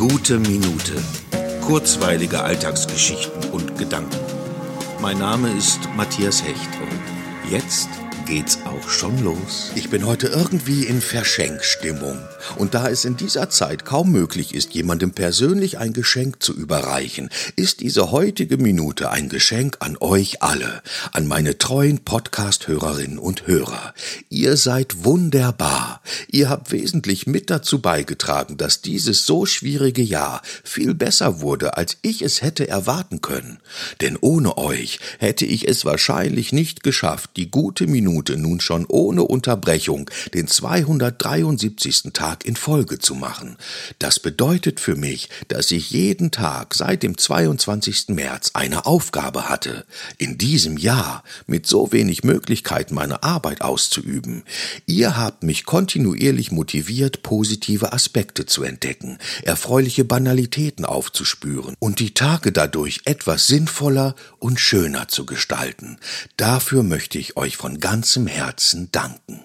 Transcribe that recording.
Gute Minute. Kurzweilige Alltagsgeschichten und Gedanken. Mein Name ist Matthias Hecht und jetzt geht's auch schon los. Ich bin heute irgendwie in Verschenkstimmung. Und da es in dieser Zeit kaum möglich ist, jemandem persönlich ein Geschenk zu überreichen, ist diese heutige Minute ein Geschenk an euch alle, an meine treuen Podcast-Hörerinnen und Hörer. Ihr seid wunderbar. Ihr habt wesentlich mit dazu beigetragen, dass dieses so schwierige Jahr viel besser wurde, als ich es hätte erwarten können. Denn ohne euch hätte ich es wahrscheinlich nicht geschafft, die gute Minute nun schon ohne Unterbrechung den 273. Tag in Folge zu machen. Das bedeutet für mich, dass ich jeden Tag seit dem 22. März eine Aufgabe hatte. In diesem Jahr mit so wenig Möglichkeit, meine Arbeit auszuüben. Ihr habt mich kontinuierlich motiviert, positive Aspekte zu entdecken, erfreuliche Banalitäten aufzuspüren und die Tage dadurch etwas sinnvoller und schöner zu gestalten. Dafür möchte ich euch von ganzem Herzen danken.